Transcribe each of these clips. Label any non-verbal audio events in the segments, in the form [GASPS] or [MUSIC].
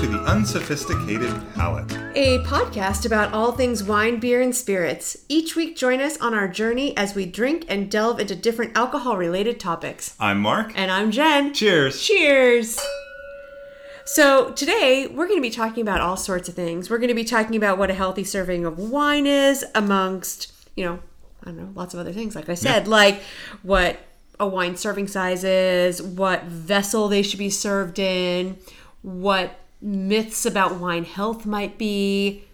to The Unsophisticated Palate. A podcast about all things wine, beer, and spirits. Each week, join us on our journey as we drink and delve into different alcohol related topics. I'm Marc. And I'm Jen. Cheers. Cheers. So, today we're going to be talking about all sorts of things. We're going to be talking about what a healthy serving of wine is, amongst, you know, I don't know, lots of other things, like I said, like what a wine serving size is, what vessel they should be served in, what myths about wine health might be.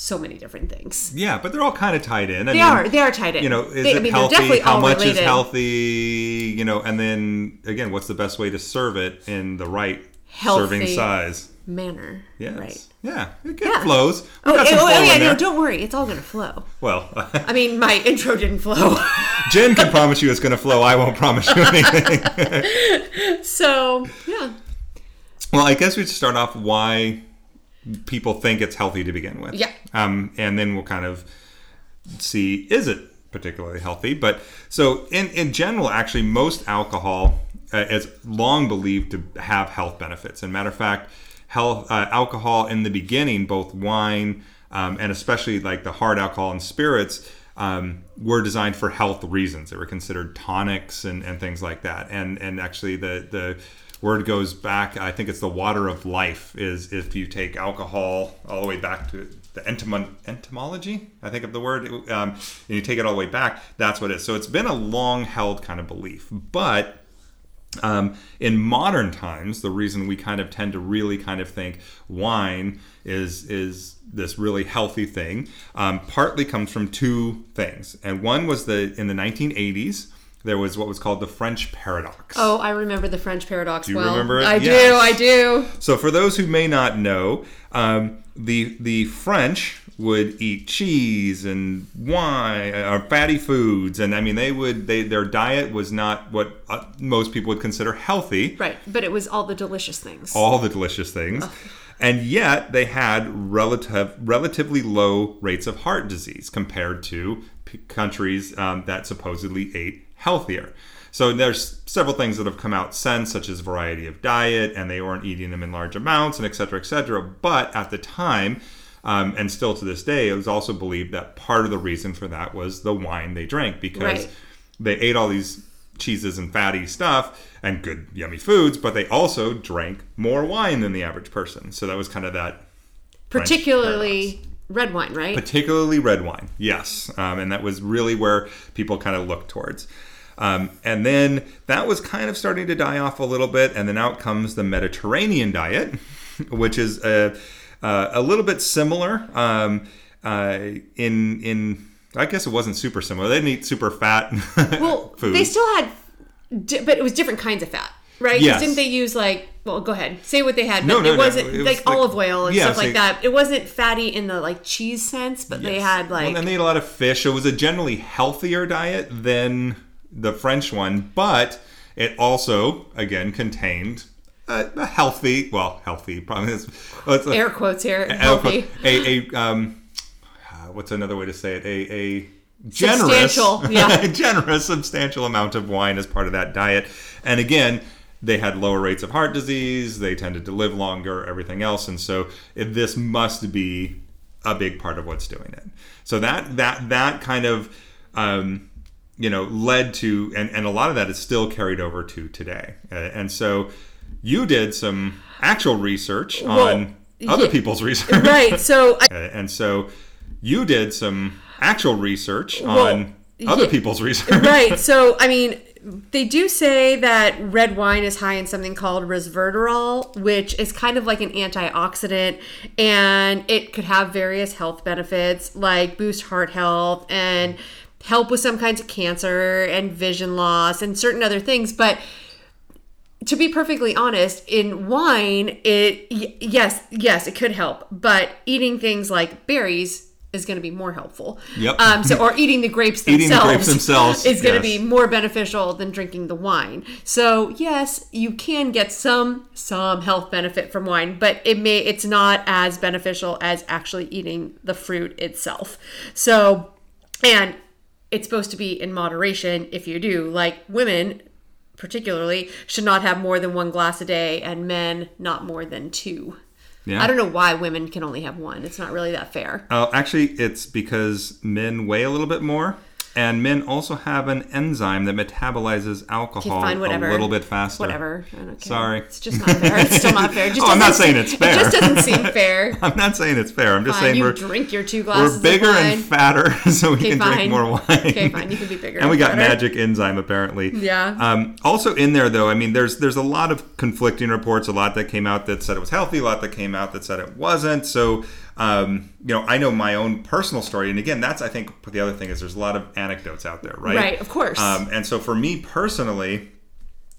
So many different things. Yeah, but they're all kind of tied in. I They mean, are. They are tied in. You know, is They- it I mean, healthy? How much is healthy? You know, and then again, what's the best way to serve it in the right serving size? Manner. Yes. Right. Yeah, it Yeah. flows. We Oh, got oh, yeah, no, don't worry. It's all going to flow. Well, I mean, my [LAUGHS] intro didn't flow. Jen can promise you it's going to flow. I won't promise you anything. [LAUGHS] so, yeah. Well, I guess we should start off why people think it's healthy to begin with. Yeah. Um, and then we'll kind of see is it particularly healthy. But so in in general, actually, most alcohol uh, is long believed to have health benefits. And matter of fact, health uh, alcohol in the beginning, both wine um, and especially like the hard alcohol and spirits. Um, were designed for health reasons. They were considered tonics and, and things like that. And and actually the the word goes back i think it's the water of life is if you take alcohol all the way back to the entomo- entomology i think of the word um, and you take it all the way back that's what it is. So it's been a long held kind of belief but um, in modern times the reason we kind of tend to really kind of think wine is is this really healthy thing um, partly comes from two things and one was the in the 1980s there was what was called the french paradox Oh, I remember the French paradox Do you well. remember it? I Yes. do, I do. So, for those who may not know, um, the the French would eat cheese and wine or fatty foods, and I mean they would they their diet was not what uh, most people would consider healthy. Right, but it was all the delicious things. All the delicious things. And yet they had relative, relatively low rates of heart disease compared to p- countries um, that supposedly ate healthier. So there's several things that have come out since, such as variety of diet, and they weren't eating them in large amounts, and et cetera, et cetera. But at the time, um, and still to this day, it was also believed that part of the reason for that was the wine they drank because Right. they ate all these cheeses and fatty stuff and good yummy foods, but they also drank more wine than the average person. So that was kind of that Particularly red wine, right? particularly red wine. Yes, um, and that was really where people kind of looked towards. Um, and then that was kind of starting to die off a little bit, and then out comes the Mediterranean diet, [LAUGHS] which is a, uh, a little bit similar. Um, uh, in in I guess it wasn't super similar. They didn't eat super fat [LAUGHS] well, food. they still had, di- but it was different kinds of fat, right? Yes. Didn't they use like? Well, go ahead. Say what they had. But No, no, it wasn't it was like like- olive oil and yeah, stuff like that. It wasn't fatty in the like cheese sense, but they had like well, and they ate a lot of fish. It was a generally healthier diet than the French one, but it also again contained a, a healthy, well, healthy [LAUGHS] probably is what's a, air quotes here, healthy. a, a um, uh, what's another way to say it? A a generous, Substantial, [LAUGHS] yeah. generous, substantial amount of wine as part of that diet, and again. They had lower rates of heart disease. They tended to live longer. Everything else, and so it, this must be a big part of what's doing it. So that that that kind of um, you know led to and, and a lot of that is still carried over to today. Uh, and so you did some actual research on other yeah. people's research. right. So [LAUGHS] I, Uh, and so you did some actual research Well, on other yeah. people's research. [LAUGHS] right. So, [LAUGHS] I mean, they do say that red wine is high in something called resveratrol, which is kind of like an antioxidant, and it could have various health benefits like boost heart health and help with some kinds of cancer and vision loss and certain other things. But to be perfectly honest, in wine, it yes, yes, it could help, but eating things like berries is going to be more helpful. Yep. Um, so, or [LAUGHS] eating the grapes themselves, Eating the grapes themselves, is going to be more beneficial than drinking the wine. So, yes, you can get some some health benefit from wine, but it may it's not as beneficial as actually eating the fruit itself. So, and it's supposed to be in moderation if you do. Like women particularly should not have more than one glass a day and men not more than two. Yeah. I don't know why women can only have one. It's not really that fair. Uh, actually, it's because men weigh a little bit more, and men also have an enzyme that metabolizes alcohol fine, whatever. a little bit faster. Whatever. I don't care. Sorry. It's just not fair. It's still not fair. [LAUGHS] It Oh, I'm not saying it's fair. It just doesn't seem fair. [LAUGHS] I'm not saying it's fair. I'm just Fine, saying you we're drink your two glasses we're bigger and fatter, [LAUGHS] so we Okay, can drink more wine. Okay, fine. You can be bigger and we got fatter. magic enzyme apparently. Yeah. Um, also in there though, I mean, there's there's a lot of conflicting reports. A lot that came out that said it was healthy. A lot that came out that said it wasn't. So um, you know, I know my own personal story, and again, that's I think the other thing is there's a lot of anecdotes out there, right? Right, of course. Um, and so for me personally,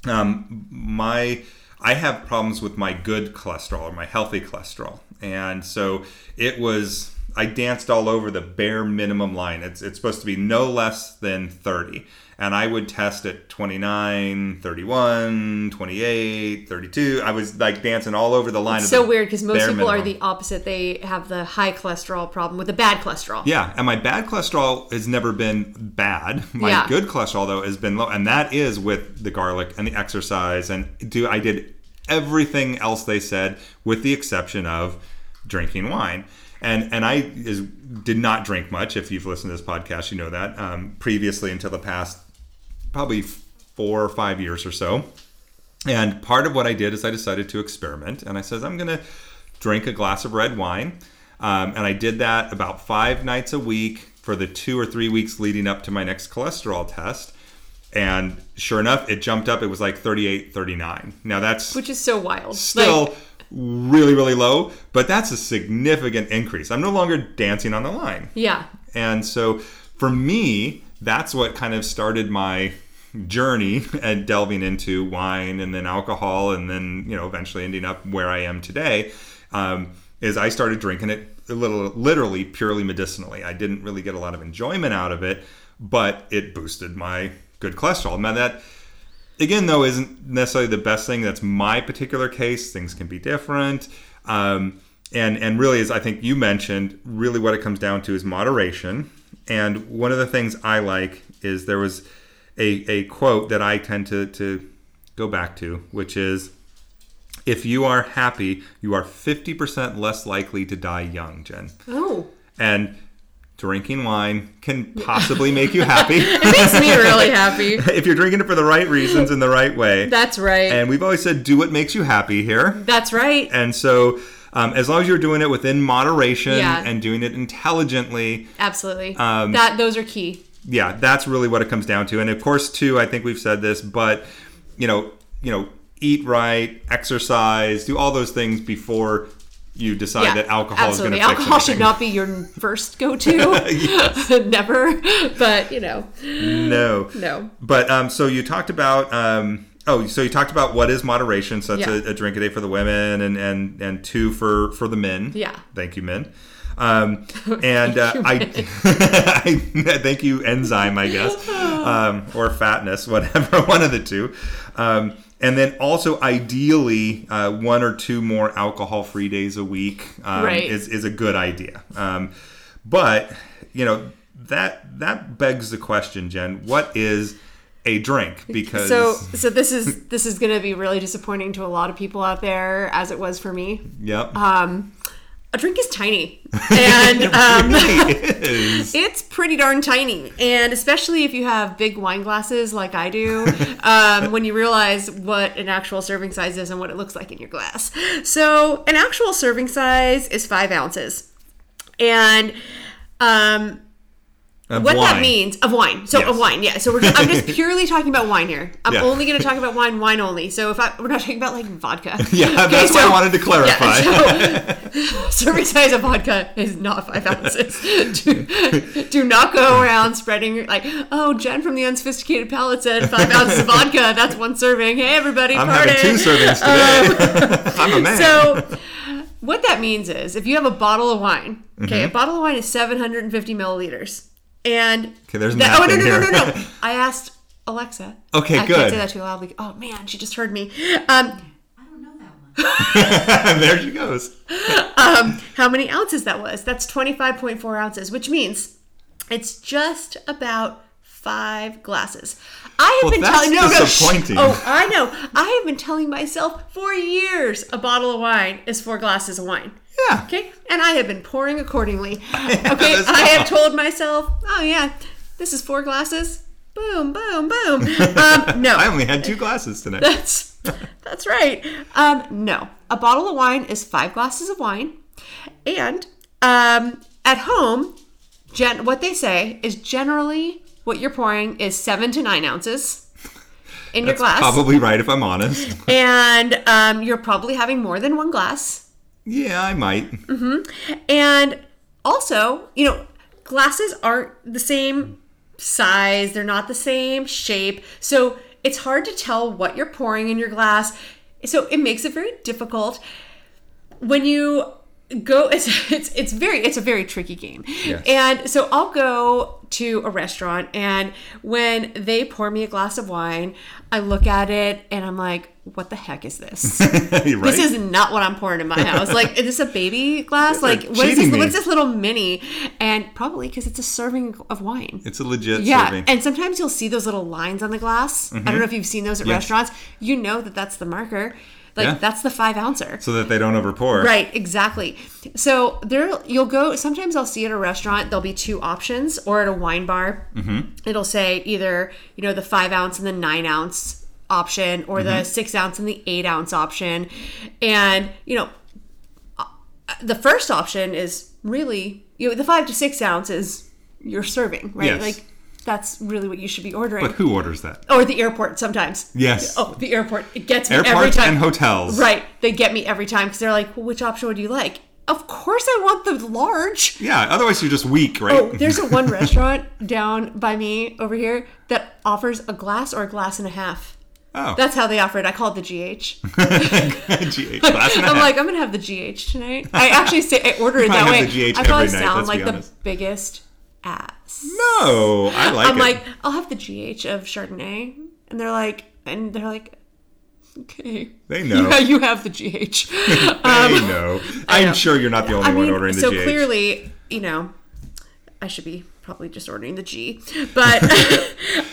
um, my I have problems with my good cholesterol or my healthy cholesterol, and so it was I danced all over the bare minimum line. It's it's supposed to be no less than 30, and I would test at 29, 31, 28, 32. I was like dancing all over the line. of so weird because most people are the opposite. They have the high cholesterol problem with the bad cholesterol. Yeah, and my bad cholesterol has never been bad. My Yeah. good cholesterol though has been low, and that is with the garlic and the exercise. And do I did everything else they said, with the exception of drinking wine. And and I is did not drink much. If you've listened to this podcast, you know that um, previously until the past probably four or five years or so. And part of what I did is I decided to experiment, and I says I'm going to drink a glass of red wine, um, and I did that about five nights a week for the two or three weeks leading up to my next cholesterol test. And sure enough, it jumped up. It was like 38, 39. Now that's Which is so wild. still Like, really, really low, but that's a significant increase. I'm no longer dancing on the line. yeah. And so for me, that's what kind of started my journey and delving into wine and then alcohol and then, you know, eventually ending up where I am today. Um, is I started drinking it a little literally purely medicinally. I didn't really get a lot of enjoyment out of it, but it boosted my good cholesterol. Now that again though isn't necessarily the best thing that's my particular case things can be different um, and and really as i think you mentioned really what it comes down to is moderation and one of the things i like is there was a, a quote that i tend to, to go back to which is if you are happy you are 50% less likely to die young jen Oh. and drinking wine can possibly make you happy [LAUGHS] It makes me really happy. [LAUGHS] if you're drinking it for the right reasons in the right way That's right. and we've always said do what makes you happy here. That's right. And so, um, as long as you're doing it within moderation Yeah. and doing it intelligently, Absolutely. Um, that those are key. yeah, that's really what it comes down to. And of course, too, I think we've said this, but you know, you know, eat right, exercise, do all those things before you decide Yeah, that alcohol absolutely. is going to fix alcohol should not be your first go-to. [LAUGHS] [LAUGHS] Never. But you know, No. no. But um, so you talked about um, oh, so you talked about what is moderation. So that's Yeah. a, a drink a day for the women, and and and two for for the men. Yeah. Thank you, men. Um, and [LAUGHS] uh, I, [LAUGHS] I thank you, enzyme, I guess, [LAUGHS] um, or fatness, whatever, one of the two. Um, and then also, ideally, uh, one or two more alcohol-free days a week um, Right. is is a good idea. Um, but you know that that begs the question, Jen. What is a drink? Because So so this is this is going to be really disappointing to a lot of people out there as it was for me. yep, Um a drink is tiny. [LAUGHS] And um [LAUGHS] is. It's pretty darn tiny, and especially if you have big wine glasses like I do, um, when you realize what an actual serving size is and what it looks like in your glass. So, an actual serving size is five ounces, and um, Of what that means of wine. So Yes. of wine, yeah. So we're, just, I'm just [LAUGHS] purely talking about wine here. I'm Yeah. only going to talk about wine, wine only. So if I, we're not talking about like vodka. [LAUGHS] Yeah, that's why I wanted to clarify. Yeah, so, [LAUGHS] serving size of vodka is not five ounces. do, do not go around spreading like, oh, Jen from the Unsophisticated Palate said five ounces of vodka. That's one serving. Hey, everybody, I'm party. having two servings today. I'm a man. So, what that means is if you have a bottle of wine, okay, Mm-hmm. a bottle of wine is 750 milliliters. And Okay, there's that, oh, math no, in no, no, no, no. [LAUGHS] I asked Alexa. Okay, I good. can't say that too loudly. Oh, man, she just heard me. Um, I don't know that one. [LAUGHS] there she goes. [LAUGHS] um, how many ounces that was? That's 25.4 ounces, which means it's just about five glasses. I have Well, been telling no, no, shh. disappointing. Oh, I know. I have been telling myself for years a bottle of wine is four glasses of wine. Yeah. Okay, and I have been pouring accordingly. [LAUGHS] Okay, that's I have told myself, oh yeah, this is four glasses. Boom, boom, boom. Um, [LAUGHS] no, I only had two glasses tonight. that's that's right. Um, no, a bottle of wine is five glasses of wine, and um, at home, gen- what they say is generally what you're pouring is seven to nine ounces in your glass, probably right if I'm honest. and um, you're probably having more than one glass. Yeah, I might. Mm-hmm. And also, you know, glasses aren't the same size, they're not the same shape. So it's hard to tell what you're pouring in your glass. So it makes it very difficult when you go [LAUGHS] it's it's it's very it's a very tricky game. Yes. And so I'll go to a restaurant and when they pour me a glass of wine, I look at it and I'm like, what the heck is this? [LAUGHS] right? This is not what I'm pouring in my house. Like, is this a baby glass? [LAUGHS] Like, what is this? me. What's this little mini? And probably because it's a serving of wine. it's a legit Yeah, serving. and sometimes you'll see those little lines on the glass. I don't mm-hmm. know if you've seen those at Yes. restaurants. You know that that's the marker. Like Yeah. that's the five ouncer. so that they don't overpour. Right, exactly. So there, you'll go. Sometimes I'll see at a restaurant there'll be two options, or at a wine bar, mm-hmm. it'll say either you know the five ounce and the nine ounce option, or the six ounce and the eight ounce option, and you know uh, the first option is really you know the five to six ounce is you're serving, right? Yes. Like that's really what you should be ordering. But who orders that? or the airport sometimes. Yes. Oh, the airport. It gets me every Airports time. and hotels. Right. They get me every time because they're like, well, which option would you like? Of course I want the large. Yeah, otherwise you're just weak, right? Oh, there's a one [LAUGHS] restaurant down by me over here that offers a glass or a glass and a half. Oh. That's how they offer it. I call it the GH. [LAUGHS] GH, glass [LAUGHS] and a I'm like, I'm gonna have the GH tonight. I actually say I order [LAUGHS] it that way. the GH I probably night, sound like the biggest ass. no, I like I'm it. like, I'll have the GH of Chardonnay, and they're like, and they're like, okay, They know. yeah, you have the GH. Um, I know. I'm know. sure you're not the only I one mean, ordering the so GH. So clearly, you know, I should be probably just ordering the G. But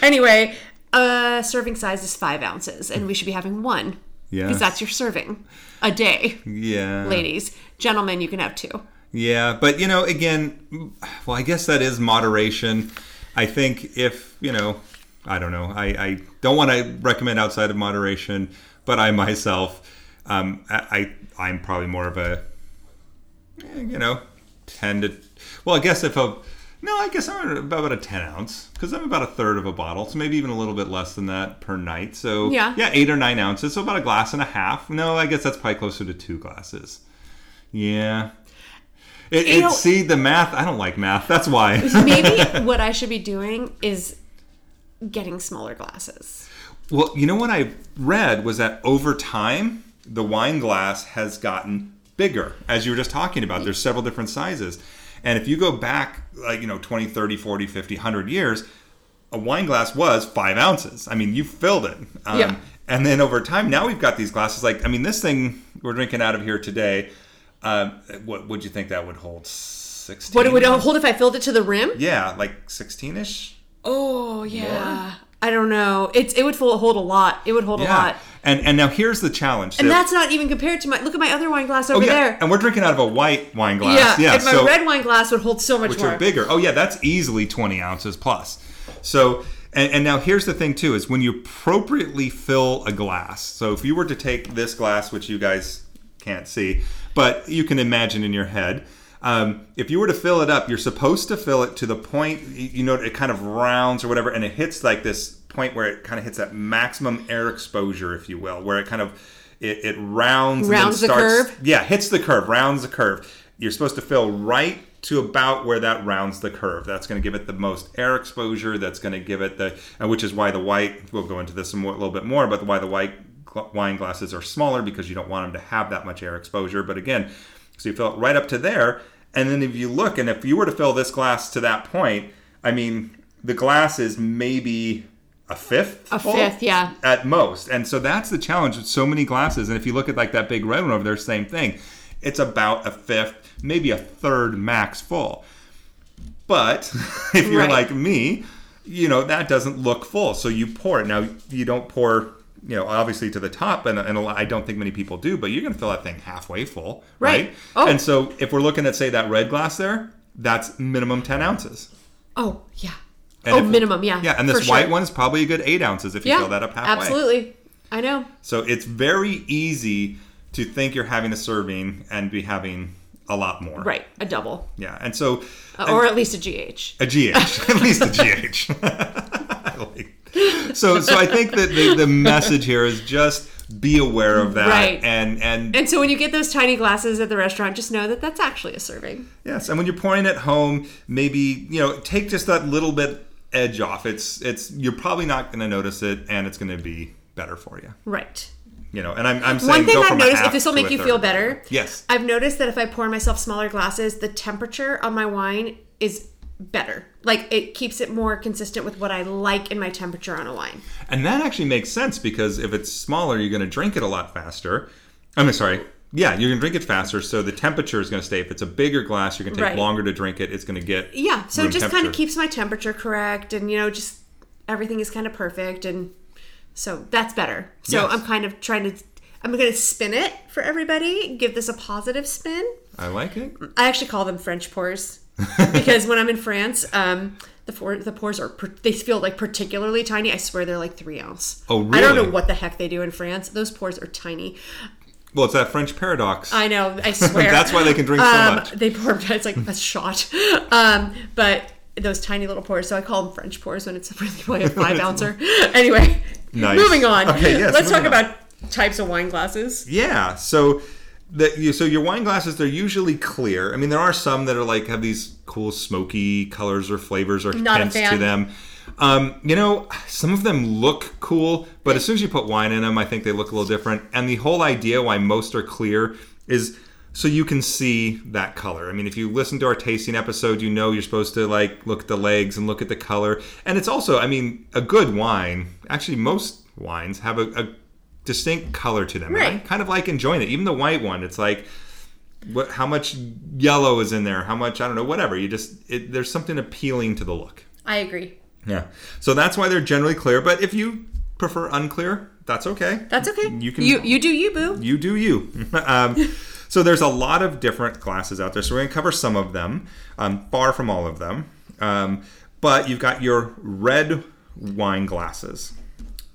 anyway, uh, serving size is five ounces, and we should be having one. Yes. Because that's your serving a day, yeah. ladies. Gentlemen, you can have two. Yeah, but you know, again, well, I guess that is moderation. I think if you know, I don't know, I, I don't want to recommend outside of moderation, but I myself, um, I, I I'm probably more of a, you know, ten to, well, I guess if a, no, I guess I'm about a ten ounce because I'm about a third of a bottle, so maybe even a little bit less than that per night. So Yeah. yeah, eight or nine ounces, so about a glass and a half. No, I guess that's probably closer to two glasses. Yeah. It, it, see the math. I don't like math. That's why. [LAUGHS] Maybe [LAUGHS] what I should be doing is getting smaller glasses. well, you know what I read was that over time the wine glass has gotten bigger, as you were just talking about. There's several different sizes, and if you go back like you know 20, 30, 40, 50, 100 years, a wine glass was five ounces. I mean, you filled it. Um, Yeah. And then over time, now we've got these glasses. Like, I mean, this thing we're drinking out of here today. Um, what would you think that would hold? Sixteen. What it would it hold if I filled it to the rim? Yeah, like 16 ish. Oh yeah. I don't know. It's it would hold a lot. It would hold a Yeah. lot. And and now here's the challenge. And So- that's not even compared to my look at my other wine glass oh, over oh, yeah. there. And we're drinking out of a white wine glass. yeah, Yeah. and my so, red wine glass would hold so much which more. are bigger. Oh yeah, that's easily 20 ounces plus. So and, and now here's the thing too is when you appropriately fill a glass. So if you were to take this glass, which you guys can't see, but you can imagine in your head. Um, if you were to fill it up, you're supposed to fill it to the point you know it kind of rounds or whatever, and it hits like this point where it kind of hits that maximum air exposure, if you will, where it kind of it, it rounds Rounds the and then starts, curve? yeah, hits the curve, rounds the curve. You're supposed to fill right to about where that rounds the curve. That's going to give it the most air exposure. That's going to give it the, which is why the white. We'll go into this a, little bit more, but why the white wine glasses are smaller because you don't want them to have that much air exposure. But again, so you fill it right up to there, and then if you look, and if you were to fill this glass to that point, I mean, the glass is maybe a fifth. A full fifth, yeah. at most. And so that's the challenge with so many glasses. And if you look at like that big red one over there, same thing. It's about a fifth, maybe a third max full. But [LAUGHS] if you're Right. like me, you know that doesn't look full. So you pour it. Now you don't pour. You know, obviously to the top, and, and a lot, I don't think many people do, but you're going to fill that thing halfway full, Right. right? Oh. And so if we're looking at say that red glass there, that's minimum ten ounces. Oh yeah. And oh, if- minimum, yeah. Yeah, and this white sure. one is probably a good eight ounces if you Yeah, fill that up halfway. absolutely. I know. So it's very easy to think you're having a serving and be having a lot more. Right, a double, Yeah, and so Uh, or at least a GH. a GH, [LAUGHS] at least a GH. [LAUGHS] So, so I think that the, the message here is just be aware of that, Right. and and And so when you get those tiny glasses at the restaurant, just know that that's actually a serving. yes, and when you're pouring at home, maybe you know take just that little bit edge off. It's it's you're probably not going to notice it, and it's going to be better for you. Right. You know, and I'm, I'm saying One thing I've noticed, if this will make you feel better, Yes. I've noticed that if I pour myself smaller glasses, the temperature on my wine is better. Like it keeps it more consistent with what I like in my temperature on a wine. And that actually makes sense because if it's smaller, you're going to drink it a lot faster. I mean, sorry. Yeah, you're going to drink it faster, so the temperature is going to stay. If it's a bigger glass, you're going to take Right. longer to drink it. It's going to get Yeah, so it just kind of keeps my temperature correct and you know just everything is kind of perfect and so that's better. So Yes. I'm kind of trying to I'm going to spin it for everybody, give this a positive spin. I like it. I actually call them French pours because when I'm in France, um, the four, the pours are they feel like particularly tiny. I swear they're like three ounce. Oh, really? I don't know what the heck they do in France. Those pours are tiny. Well, it's that French paradox. I know. I swear. [LAUGHS] That's why they can drink so Um, much. They pour. It's like a shot. Um, but those tiny little pours. So I call them French pours when it's really only a [LAUGHS] five ouncer. Anyway, Nice. moving on. Okay, yes, Let's talk on. about types of wine glasses. Yeah. So that you so your wine glasses they're usually clear. I mean, there are some that are like have these cool smoky colors or flavors or Not a tints to them. Um, you know, some of them look cool, but as soon as you put wine in them, I think they look a little different. And the whole idea why most are clear is so you can see that color. I mean, if you listen to our tasting episode, you know you're supposed to like look at the legs and look at the color. And it's also, I mean, a good wine. Actually, most wines have a, a distinct color to them. And I Right. kind of like enjoying it. Even the white one, it's like what how much yellow is in there? How much I don't know. Whatever. You just it, there's something appealing to the look. I agree. Yeah. So that's why they're generally clear. But if you prefer unclear, that's okay. That's okay. You can You you do you boo. you do you. [LAUGHS] um, so there's a lot of different glasses out there. So we're going to cover some of them, um, far from all of them. Um, but you've got your red wine glasses.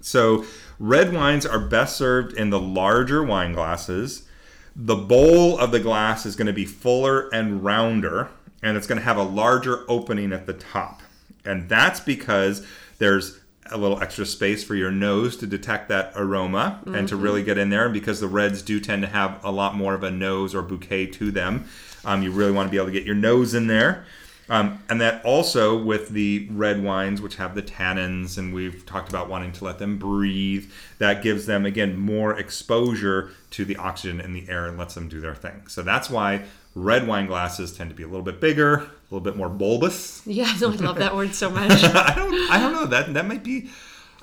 So red wines are best served in the larger wine glasses. The bowl of the glass is going to be fuller and rounder, and it's going to have a larger opening at the top. And that's because there's a little extra space for your nose to detect that aroma and to really get in there. And because the reds do tend to have a lot more of a nose or bouquet to them, um, you really want to be able to get your nose in there. Um, and that also with the red wines, which have the tannins, and we've talked about wanting to let them breathe, that gives them, again, more exposure to the oxygen in the air and lets them do their thing. So that's why red wine glasses tend to be a little bit bigger, a little bit more bulbous. Yeah, [LAUGHS] I love that word so [LAUGHS] much. I don't, I don't know that that might be.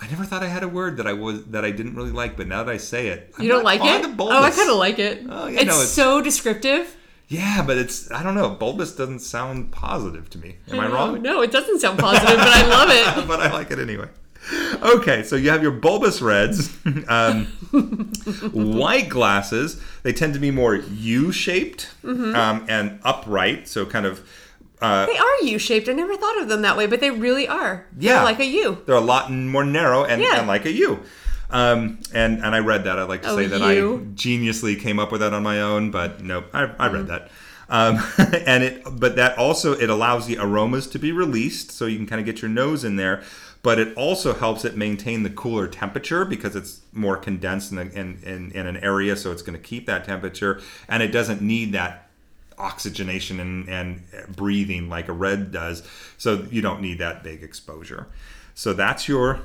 I never thought I had a word that I was that I didn't really like, but now that I say it, I'm You don't like it? Oh, I kind of like it. Oh, yeah, it's, no, it's- so descriptive. Yeah, but it's I don't know. Bulbous doesn't sound positive to me. Am I know. wrong? No, it doesn't sound positive, but I love it. [LAUGHS] but I like it anyway. Okay, so you have your bulbous reds. [LAUGHS] Um, [LAUGHS] white glasses, they tend to be more U shaped Mm-hmm. um, and upright. So, kind of, uh, They are U-shaped. I never thought of them that way, but they really are. Yeah. They're like a U. they're a lot more narrow and, Yeah. and like a U. Um, and, and I read that. I'd like to Oh, say that I geniusly came up with that on my own, but nope, I, I read Mm. that. Um, [LAUGHS] and it, but that also it allows the aromas to be released, so you can kind of get your nose in there. But it also helps it maintain the cooler temperature because it's more condensed in, a, in, in, in an area, so it's going to keep that temperature, and it doesn't need that oxygenation and, and breathing like a red does. So you don't need that big exposure. So that's your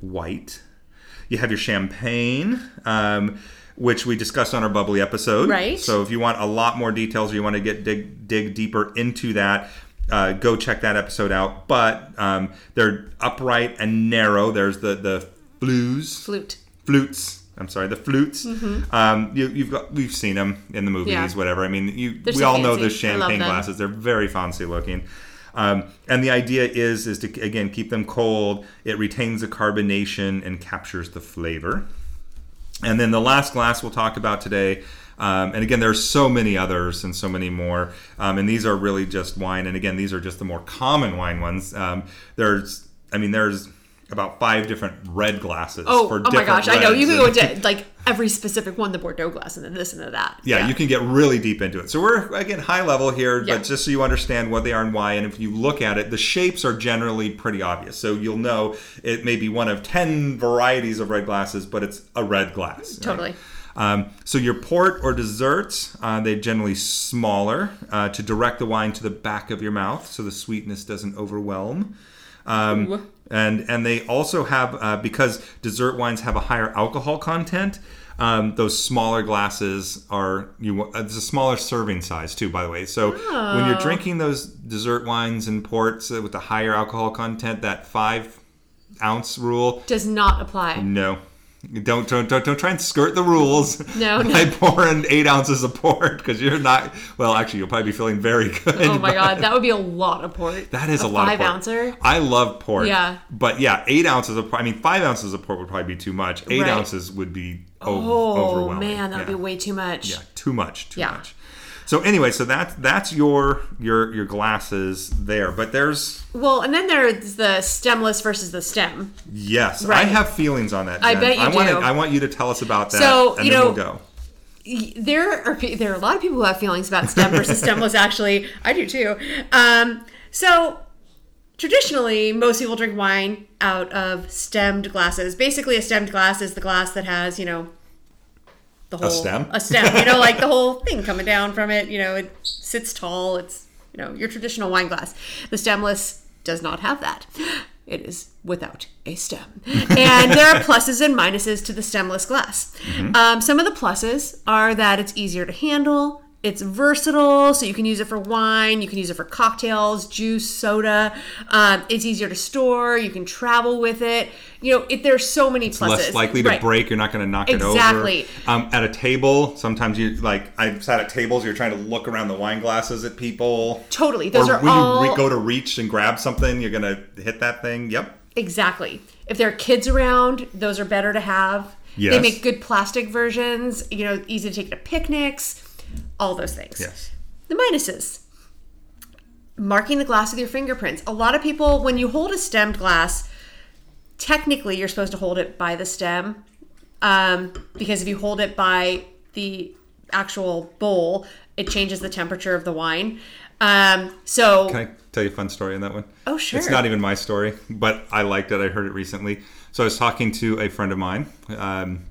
white. You have your champagne, um, which we discussed on our bubbly episode. Right. So if you want a lot more details or you want to get dig dig deeper into that, uh, go check that episode out. But um, they're upright and narrow. There's the the flues Flute. flutes. I'm sorry, the flutes. Um, you, you've got we've seen them in the movies, Mm-hmm. Yeah. whatever. I mean, you we so all know fancy. the champagne glasses. They're very fancy looking. Um, and the idea is is to again keep them cold. It retains the carbonation and captures the flavor. And then the last glass we'll talk about today. Um, and again, there's so many others and so many more. Um, and these are really just wine. And again, these are just the more common wine ones. Um, there's, I mean, there's about five different red glasses. Oh, for oh my gosh! I know you can go into [LAUGHS] like every specific one, the Bordeaux glass, and then this and then that. yeah, you can get really deep into it. So we're again high level here, Yeah. but just so you understand what they are and why. And if you look at it, the shapes are generally pretty obvious. So you'll know it may be one of ten varieties of red glasses, but it's a red glass. right? Totally. Um, so your port or desserts, uh, they're generally smaller uh, to direct the wine to the back of your mouth, so the sweetness doesn't overwhelm. Um. And and they also have uh, because dessert wines have a higher alcohol content. Um, those smaller glasses are you. wa- uh, It's a smaller serving size too, by the way. So when you're Oh. drinking those dessert wines and ports uh, with the higher alcohol content, that five ounce rule, Does not apply. no. Don't, don't don't don't try and skirt the rules No, [LAUGHS] no. by pouring eight ounces of port because you're not. Well, actually, you'll probably be feeling very [LAUGHS] good. Oh my god, [LAUGHS] that would be a lot of port. that is a, lot five of port. ouncer. I love port. Yeah. But yeah, eight ounces of port. I mean, five ounces of port would probably be too much. Eight Right. ounces would be Oh overwhelming. man, that would yeah. be way too much. Yeah, too much. Too Yeah. much. So anyway, so that's that's your your your glasses there. But there's Well, and then there's the stemless versus the stem. yes, I have feelings on that. I bet you I want do. I want you to tell us about that. So, and you then know- we'll go. There are there are a lot of people who have feelings about stem versus [LAUGHS] stemless. Actually, I do too. Um, so traditionally, most people drink wine out of stemmed glasses. Basically, a stemmed glass is the glass that has you know the whole stem? a stem. You know, [LAUGHS] like the whole thing coming down from it. You know, it sits tall. It's you know your traditional wine glass. The stemless does not have that. It is without a stem. [LAUGHS] And there are pluses and minuses to the stemless glass. Um, some of the pluses are that it's easier to handle. It's versatile, so you can use it for wine, you can use it for cocktails, juice, soda. Um, it's easier to store. You can travel with it. You know, it, there's so many pluses. less likely to Right. break. You're not going to knock Exactly. it over. Exactly. Um, at a table, sometimes you like. I've sat at tables. You're trying to look around the wine glasses at people. Totally. Those or are when all you re- go to reach and grab something, you're going to hit that thing. Yep. Exactly. If there are kids around, those are better to have. Yes. They make good plastic versions, you know, easy to take to picnics, all those things. Yes. The minuses. Marking the glass with your fingerprints. A lot of people, when you hold a stemmed glass, technically you're supposed to hold it by the stem. Um, because if you hold it by the actual bowl, it changes the temperature of the wine. Um, so Can I tell you a fun story on that one? Oh, sure. It's not even my story, but I liked it. I heard it recently. So I was talking to a friend of mine, um,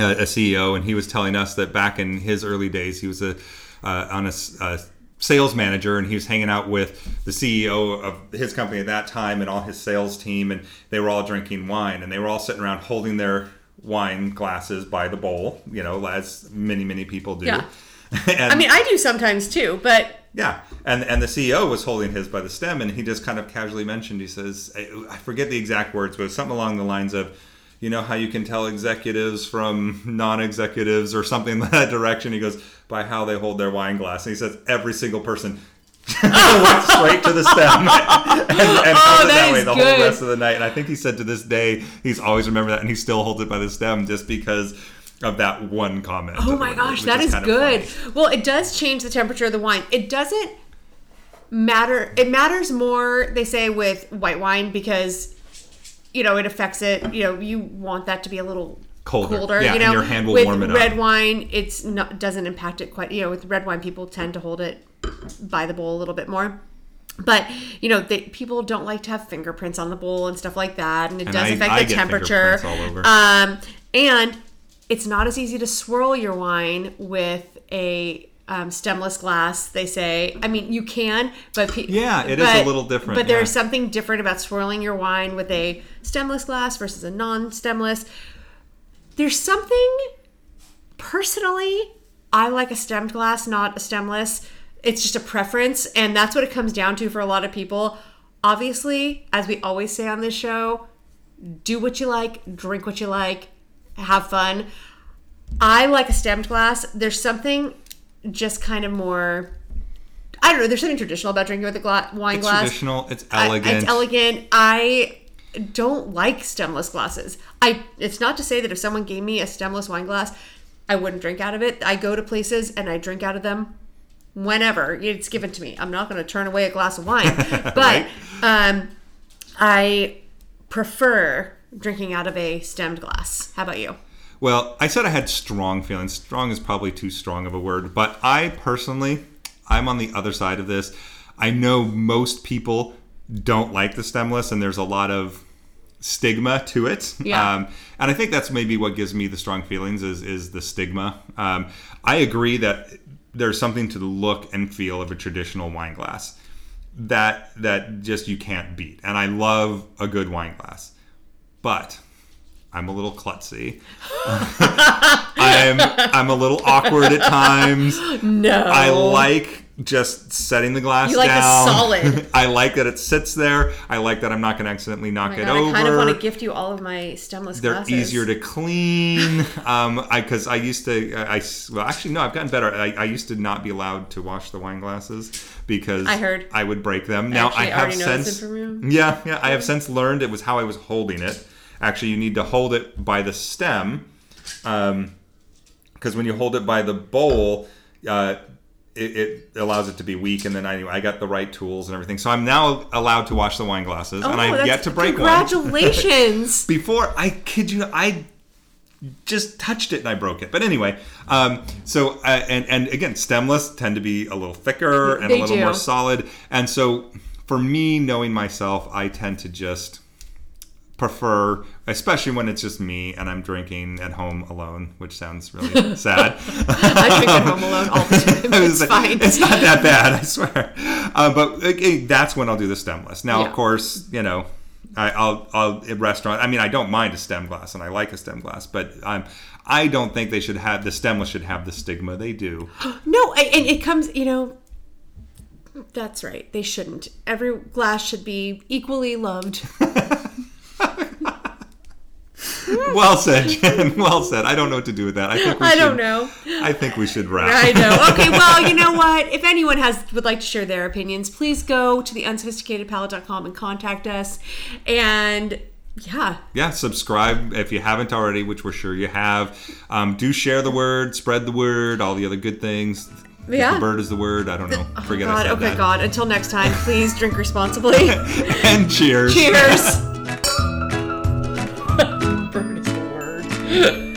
a, a CEO, and he was telling us that back in his early days, he was a uh, on a, a sales manager, and he was hanging out with the CEO of his company at that time and all his sales team, and they were all drinking wine, and they were all sitting around holding their wine glasses by the bowl, you know, as many many people do. Yeah. [LAUGHS] and, I mean, I do sometimes too, but yeah, and and the CEO was holding his by the stem, and he just kind of casually mentioned. He says, I, I forget the exact words, but something along the lines of, you know how you can tell executives from non-executives or something in that [LAUGHS] direction. He goes by how they hold their wine glass, and he says every single person. [LAUGHS] went straight to the stem [LAUGHS] and, and oh, held it that way is the whole rest of the night. And I think he said to this day he's always remembered that, and he still holds it by the stem just because of that one comment. Oh my gosh, that is good. Well, it does change the temperature of the wine. It doesn't matter. It matters more, they say, with white wine because you know it affects it. You know, you want that to be a little Colder. colder. Yeah, you and know, your hand will with warm it up. red wine, it's not doesn't impact it quite. You know, with red wine, people tend to hold it by the bowl a little bit more. But you know, they, people don't like to have fingerprints on the bowl and stuff like that, and it And does I- affect I the temperature. all over. Um, and it's not as easy to swirl your wine with a um, stemless glass. They say. I mean, you can, but pe- Yeah, it is a little different, But there's yeah. something different about swirling your wine with a stemless glass versus a non-stemless. There's something personally. I like a stemmed glass, not a stemless. It's just a preference, and that's what it comes down to for a lot of people. Obviously, as we always say on this show, do what you like, drink what you like, have fun. I like a stemmed glass. There's something just kind of more I don't know. There's something traditional about drinking with a gla- wine It's glass. traditional. It's I- elegant. it's elegant. I don't like stemless glasses. I. It's not to say that if someone gave me a stemless wine glass, I wouldn't drink out of it. I go to places and I drink out of them whenever it's given to me. I'm not going to turn away a glass of wine, [LAUGHS] but Right. um, I prefer drinking out of a stemmed glass. How about you? Well, I said I had strong feelings. Strong is probably too strong of a word, but I personally, I'm on the other side of this. I know most people don't like the stemless, and there's a lot of stigma to it. Yeah. Um, and I think that's maybe what gives me the strong feelings is is the stigma. Um, I agree that there's something to the look and feel of a traditional wine glass that that just you can't beat. And I love a good wine glass, but I'm a little klutzy. [LAUGHS] I'm I'm a little awkward at times. No. I like just setting the glass You like down. solid. [LAUGHS] I like that it sits there. I like that I'm not going to accidentally knock Oh it God, over. I kind of want to gift you all of my stemless They're glasses. easier to clean. [LAUGHS] um, I because I used to. I well, actually no, I've gotten better. I, I used to not be allowed to wash the wine glasses because I heard. I would break them. Now actually I have already know this since. Yeah, yeah. I have since learned it was how I was holding it. Actually, you need to hold it by the stem, because when you hold it by the bowl, uh, it, it allows it to be weak. And then I, I got the right tools and everything, so I'm now allowed to wash the wine glasses, and Oh, I've yet to break one. Congratulations. [LAUGHS] Before I kid you, I just touched it and I broke it. But anyway, um, so uh, and and again, stemless tend to be a little thicker and They a little do. more solid. And so for me, knowing myself, I tend to just prefer, especially when it's just me and I'm drinking at home alone, which sounds really [LAUGHS] sad. I drink at home alone all the [LAUGHS] time. It's like, fine. It's not that bad, I swear. Uh, but that's when I'll do the stemless. Now, Yeah. of course, you know, I, I'll I'll at restaurant. I mean, I don't mind a stem glass, and I like a stem glass, but um, I don't think they should have the stemless should have the stigma they do. [GASPS] No, and it comes, you know, that's right. They shouldn't. Every glass should be equally loved. [LAUGHS] [LAUGHS] well said, Jen. Well said. I don't know what to do with that. I think we I should, don't know. I think we should wrap. I know. [LAUGHS] Okay, well, you know what? If anyone has would like to share their opinions, please go to the unsophisticatedpalate.com and contact us. And yeah, yeah, subscribe if you haven't already, which we're sure you have. Um, do share the word, spread the word, all the other good things. If Yeah. The bird is the word. I don't know. Forget I God, said okay, that. God. Until next time, please drink [LAUGHS] responsibly. and cheers. Cheers. Yeah. [LAUGHS]